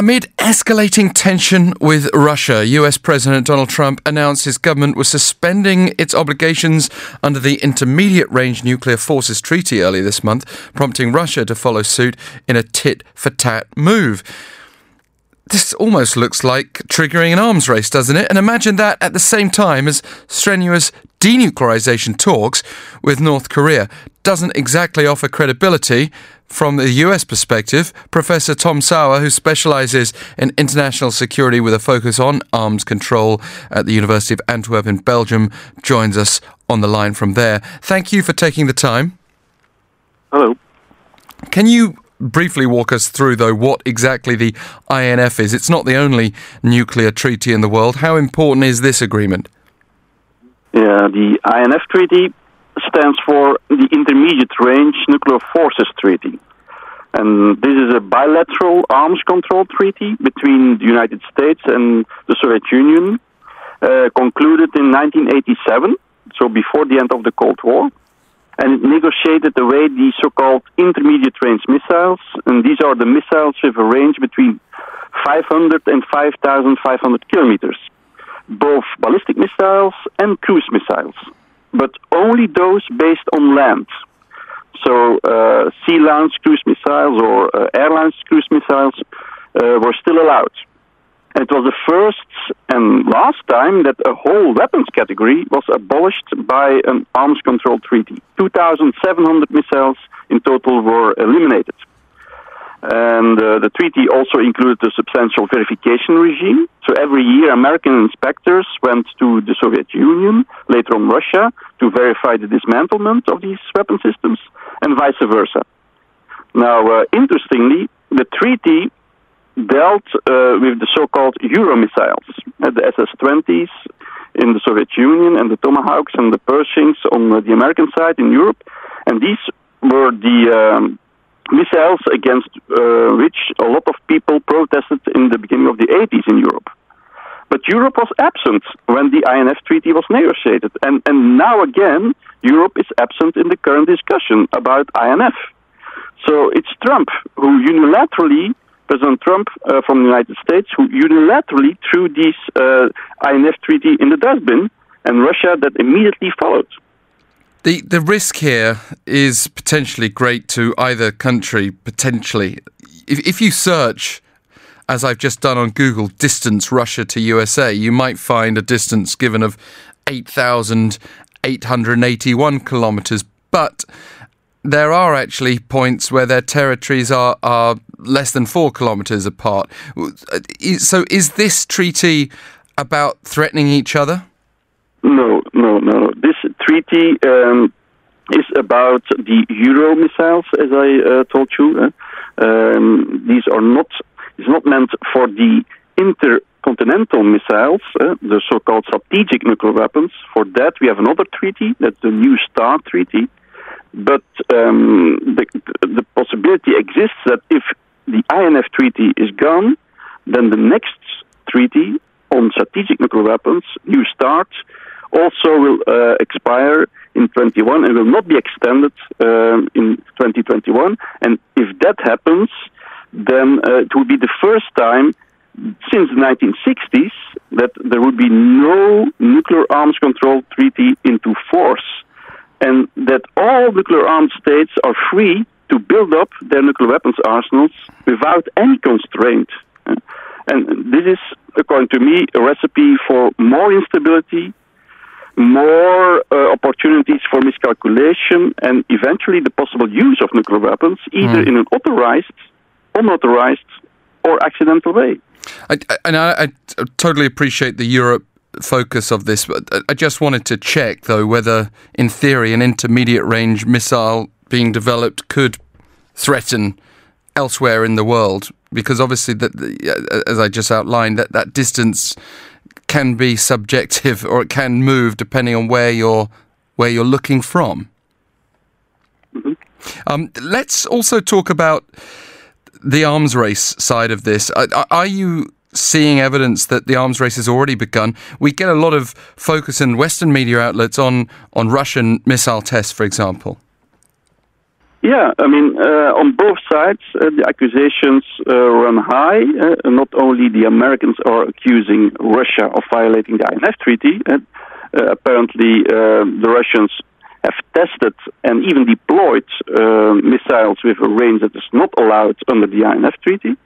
Amid escalating tension with Russia, US President Donald Trump announced his government was suspending its obligations under the Intermediate Range Nuclear Forces Treaty early this month, prompting Russia to follow suit in a tit for tat move. This almost looks like triggering an arms race, doesn't it? And imagine that at the same time as strenuous denuclearization talks with North Korea doesn't exactly offer credibility from the US perspective. Professor Tom Sauer, who specializes in international security with a focus on arms control at the University of Antwerp in Belgium, joins us on the line from there. Thank you for taking the time. Hello. Can you briefly walk us through, though, what exactly the INF is? It's not the only nuclear treaty in the world. How important is this agreement? Yeah, the INF Treaty stands for the Intermediate Range Nuclear Forces Treaty. And this is a bilateral arms control treaty between the United States and the Soviet Union, uh, concluded in 1987, so before the end of the Cold War. And it negotiated away the so-called intermediate range missiles, and these are the missiles with a range between 500 and 5,500 kilometers, both ballistic missiles and cruise missiles, but only those based on land. So uh, sea-launched cruise missiles or uh, air-launched cruise missiles uh, were still allowed. And it was the first and last time that a whole weapons category was abolished by an arms control treaty. 2,700 missiles in total were eliminated. And uh, the treaty also included a substantial verification regime. So every year, American inspectors went to the Soviet Union, later on Russia, to verify the dismantlement of these weapon systems, and vice versa. Now, uh, interestingly, the treaty dealt uh, with the so-called Euro missiles, the SS-20s in the Soviet Union and the Tomahawks and the Pershings on the American side in Europe, and these were the um, missiles against uh, which a lot of people protested in the beginning of the 80s in Europe. But Europe was absent when the INF Treaty was negotiated, and, and now again, Europe is absent in the current discussion about INF. So it's Trump who unilaterally President Trump uh, from the United States, who unilaterally threw this uh, INF treaty in the dustbin, and Russia that immediately followed. The the risk here is potentially great to either country. Potentially, if if you search, as I've just done on Google, distance Russia to USA, you might find a distance given of eight thousand eight hundred eighty one kilometers, but there are actually points where their territories are, are less than four kilometres apart. Uh, so is this treaty about threatening each other? No, no, no. This treaty um, is about the Euro missiles, as I uh, told you. Uh, um, these are not. It's not meant for the intercontinental missiles, uh, the so-called strategic nuclear weapons. For that, we have another treaty. That's the New START treaty but um, the, the possibility exists that if the INF treaty is gone, then the next treaty on strategic nuclear weapons, New START, also will uh, expire in 21 and will not be extended uh, in 2021. And if that happens, then uh, it will be the first time since the 1960s that there would be no nuclear arms control treaty into force and that all nuclear armed states are free to build up their nuclear weapons arsenals without any constraint. And this is, according to me, a recipe for more instability, more uh, opportunities for miscalculation, and eventually the possible use of nuclear weapons, either mm. in an authorized, unauthorized, or accidental way. I, I, and I, I totally appreciate the Europe focus of this. But I just wanted to check, though, whether, in theory, an intermediate range missile being developed could threaten elsewhere in the world, because obviously, that as I just outlined, that that distance can be subjective or it can move depending on where you're where you're looking from. Mm-hmm. Um, let's also talk about the arms race side of this. Are, are you seeing evidence that the arms race has already begun. We get a lot of focus in Western media outlets on, on Russian missile tests, for example. Yeah, I mean, uh, on both sides, uh, the accusations uh, run high. Uh, not only the Americans are accusing Russia of violating the INF Treaty, uh, uh, apparently the Russians have tested and even deployed missiles with a range that is not allowed under the INF Treaty.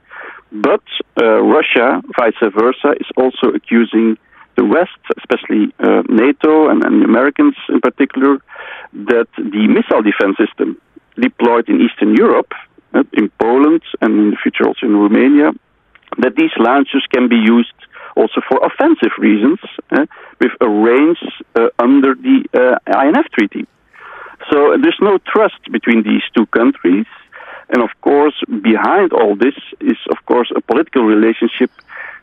But Russia, vice versa, is also accusing the West, especially NATO and, and the Americans in particular, that the missile defense system deployed in Eastern Europe, uh, in Poland, and in the future also in Romania, that these launchers can be used also for offensive reasons uh, with a range uh, under the uh, INF Treaty. So there's no trust between these two countries. And of course, behind all this is, of course, a political relationship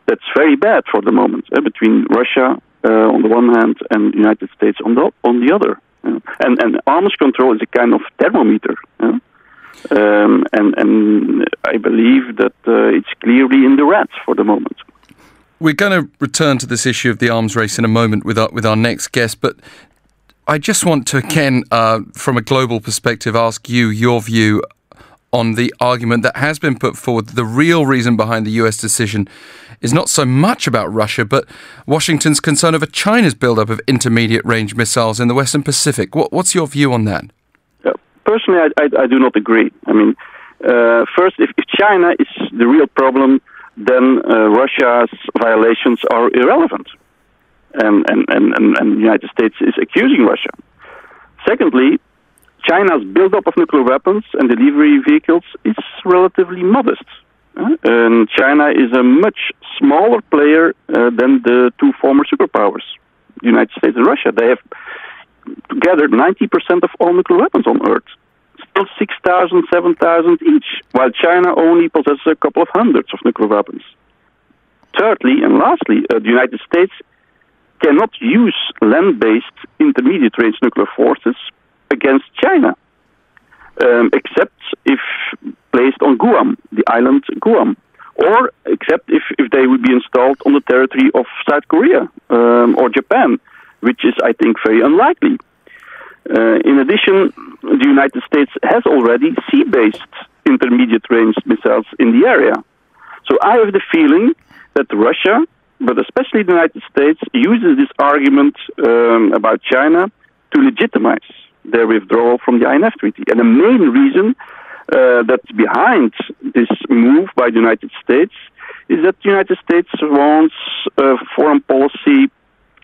that's very bad for the moment between Russia uh, on the one hand and the United States on the on the other. And, and arms control is a kind of thermometer. Um, and, and I believe that uh, it's clearly in the red for the moment. We're going to return to this issue of the arms race in a moment with our, with our next guest, but I just want to, again, uh, from a global perspective, ask you your view on the argument that has been put forward. The real reason behind the US decision is not so much about Russia, but Washington's concern over China's buildup of intermediate range missiles in the Western Pacific. What, what's your view on that? Uh, personally, I, I, I, do not agree. I mean, uh, first, if, if, China is the real problem, then uh, Russia's violations are irrelevant. And, and, and, and the United States is accusing Russia. Secondly, China's buildup of nuclear weapons and delivery vehicles is relatively modest. Uh, and China is a much smaller player uh, than the two former superpowers, the United States and Russia. They have gathered 90% of all nuclear weapons on Earth. Still 6,000, 7,000 each, while China only possesses a couple of hundreds of nuclear weapons. Thirdly, and lastly, uh, the United States cannot use land based intermediate range nuclear forces um, except if placed on Guam, the island Guam, or except if, if they would be installed on the territory of South Korea um, or Japan, which is, I think, very unlikely. Uh, in addition, the United States has already sea based intermediate range missiles in the area. So I have the feeling that Russia, but especially the United States, uses this argument um, about China to legitimize their withdrawal from the INF Treaty. And the main reason uh, that's behind this move by the United States is that the United States wants a foreign policy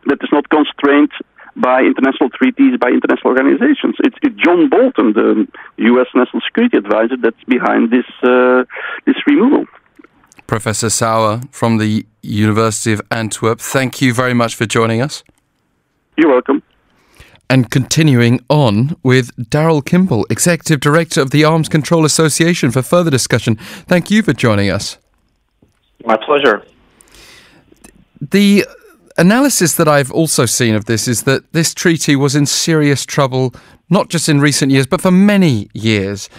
that is not constrained by international treaties, by international organizations. It's, it's John Bolton, the U.S. National Security Advisor, that's behind this uh, this removal. Professor Sauer from the University of Antwerp, thank you very much for joining us. You're welcome. And continuing on with Daryl Kimball, Executive Director of the Arms Control Association, for further discussion. Thank you for joining us. My pleasure. The analysis that I've also seen of this is that this treaty was in serious trouble, not just in recent years, but for many years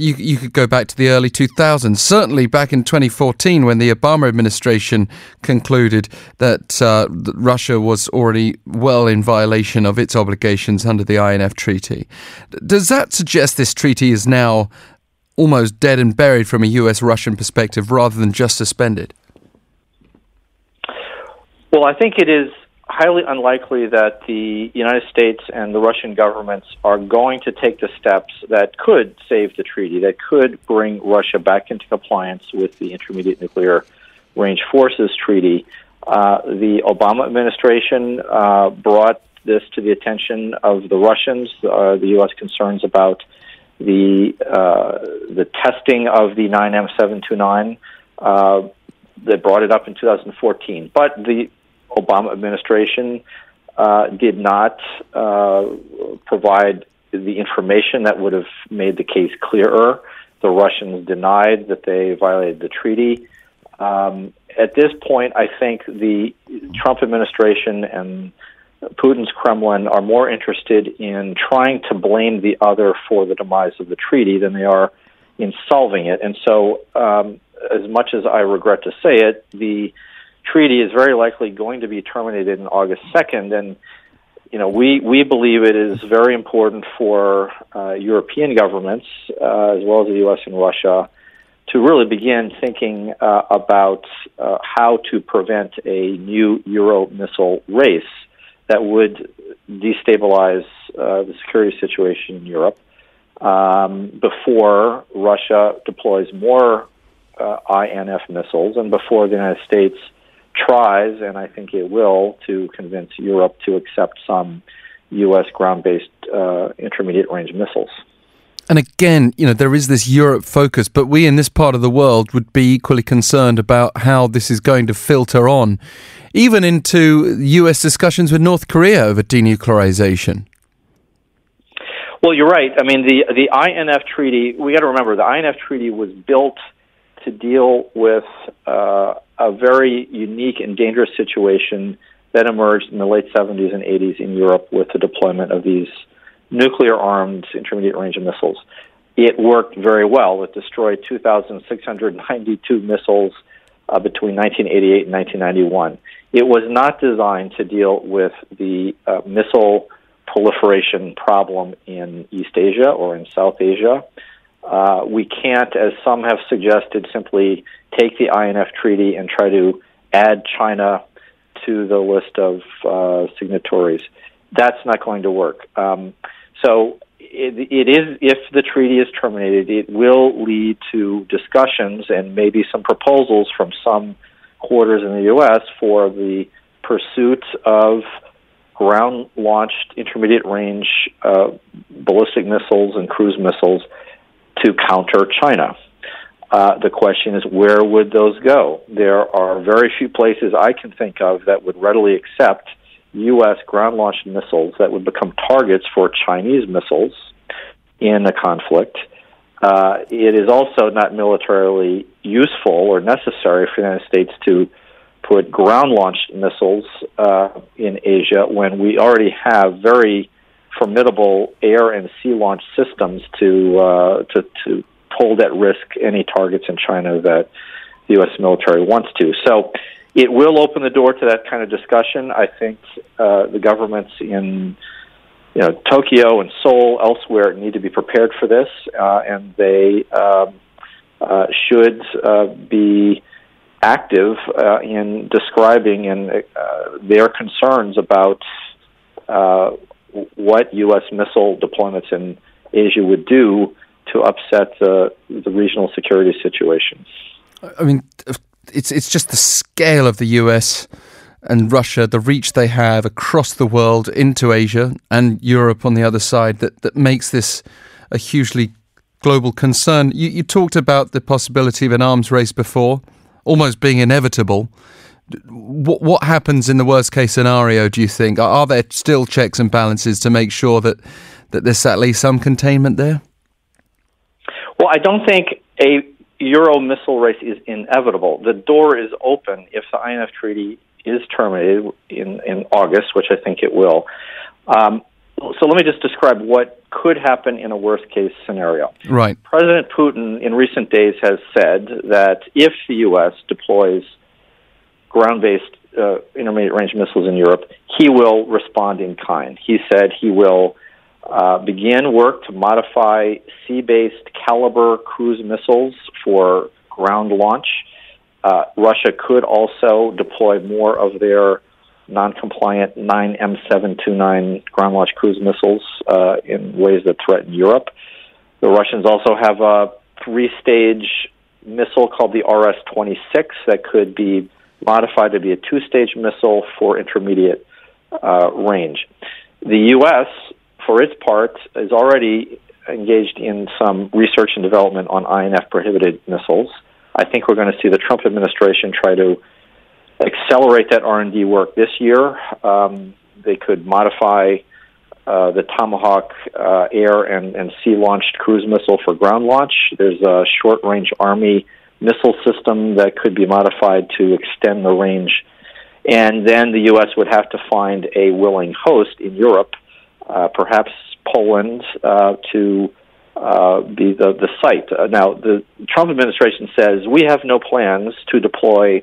you, you could go back to the early 2000s, certainly back in 2014 when the Obama administration concluded that, uh, that Russia was already well in violation of its obligations under the INF Treaty. Does that suggest this treaty is now almost dead and buried from a US Russian perspective rather than just suspended? Well, I think it is highly unlikely that the United States and the Russian governments are going to take the steps that could save the treaty, that could bring Russia back into compliance with the Intermediate Nuclear Range Forces Treaty. Uh, the Obama administration uh, brought this to the attention of the Russians. Uh, the U.S. concerns about the uh, the testing of the 9M729. Uh, they brought it up in 2014, but the Obama administration uh, did not uh, provide the information that would have made the case clearer. The Russians denied that they violated the treaty. Um, at this point, I think the Trump administration and Putin's Kremlin are more interested in trying to blame the other for the demise of the treaty than they are in solving it. And so, um, as much as I regret to say it, the treaty is very likely going to be terminated in August 2nd. And you know, we, we believe it is very important for uh, European governments, uh, as well as the U.S. and Russia, to really begin thinking uh, about uh, how to prevent a new Euro missile race that would destabilize uh, the security situation in Europe um, before Russia deploys more uh, INF missiles and before the United States tries, and I think it will, to convince Europe to accept some U.S. ground based uh, intermediate range missiles. And again, you know, there is this Europe focus, but we in this part of the world would be equally concerned about how this is going to filter on, even into US discussions with North Korea over denuclearization. Well, you're right. I mean, the the INF treaty. We got to remember the INF treaty was built to deal with uh, a very unique and dangerous situation that emerged in the late 70s and 80s in Europe with the deployment of these nuclear armed intermediate range missiles. It worked very well. It destroyed 2,692 missiles uh, between 1988 and 1991. It was not designed to deal with the uh, missile proliferation problem in East Asia or in South Asia. Uh, we can't, as some have suggested, simply take the INF treaty and try to add China to the list of uh, signatories. That's not going to work. Um, so it, it is, if the treaty is terminated, it will lead to discussions and maybe some proposals from some quarters in the U.S. for the pursuit of ground launched intermediate range uh, ballistic missiles and cruise missiles to counter China. Uh, the question is, where would those go? There are very few places I can think of that would readily accept U.S. ground launched missiles that would become targets for Chinese missiles in a conflict. Uh, it is also not militarily useful or necessary for the United States to put ground launched missiles uh, in Asia when we already have very formidable air and sea launch systems to uh, to to hold at risk any targets in China that the U.S. military wants to. So it will open the door to that kind of discussion. I think uh, the governments in you know Tokyo and Seoul, elsewhere, need to be prepared for this, uh, and they um, uh, should uh, be active uh, in describing and uh, their concerns about what U.S. missile deployments in Asia would do to upset the, the regional security situation. I mean, it's it's just the scale of the U.S. and Russia, the reach they have across the world into Asia and Europe on the other side that, that makes this a hugely global concern. You, you talked about the possibility of an arms race before, almost being inevitable what what happens in the worst case scenario? Do you think are, there still checks and balances to make sure that that there's at least some containment there? Well, I don't think a Euro missile race is inevitable. The door is open if the INF treaty is terminated in in August, which I think it will. Um, so let me just describe what could happen in a worst case scenario. Right. President Putin in recent days has said that if the U.S. deploys ground based uh, intermediate range missiles in Europe, he will respond in kind. He said he will uh, begin work to modify sea based Kalibr cruise missiles for ground launch. Uh, Russia could also deploy more of their non compliant 9M729 ground launch cruise missiles uh, in ways that threaten Europe. The Russians also have a three stage missile called the RS 26 that could be modified to be a two stage missile for intermediate uh, range. The U.S., for its part, is already engaged in some research and development on INF prohibited missiles. I think we're going to see the Trump administration try to accelerate that R&D work this year. Um, they could modify uh, the Tomahawk uh, air and, and sea launched cruise missile for ground launch. There's a short range Army missile system that could be modified to extend the range. And then the U.S. would have to find a willing host in Europe, uh, perhaps Poland, uh, to uh, be the, the site. Uh, now, the Trump administration says we have no plans to deploy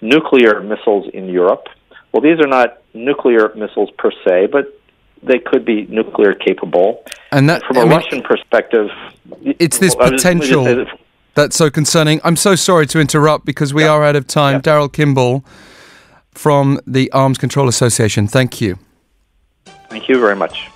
nuclear missiles in Europe. Well, these are not nuclear missiles per se, but they could be nuclear capable. And that, from a I mean, Russian perspective, it's this well, I was- let me just potential that's so concerning. I'm so sorry to interrupt because we are out of time. Yeah. Daryl Kimball from the Arms Control Association. Thank you. Thank you very much.